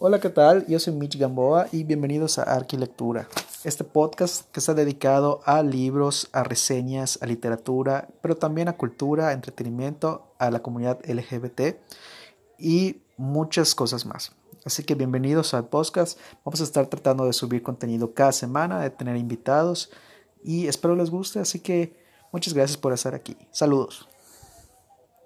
Hola, ¿qué tal? Yo soy Mitch Gamboa y bienvenidos a Arquilectura, este podcast que está dedicado a libros, a reseñas, a literatura, pero también a cultura, entretenimiento, a la comunidad LGBT y muchas cosas más. Así que bienvenidos al podcast. Vamos a estar tratando de subir contenido cada semana, de tener invitados y espero les guste. Así que muchas gracias por estar aquí. Saludos.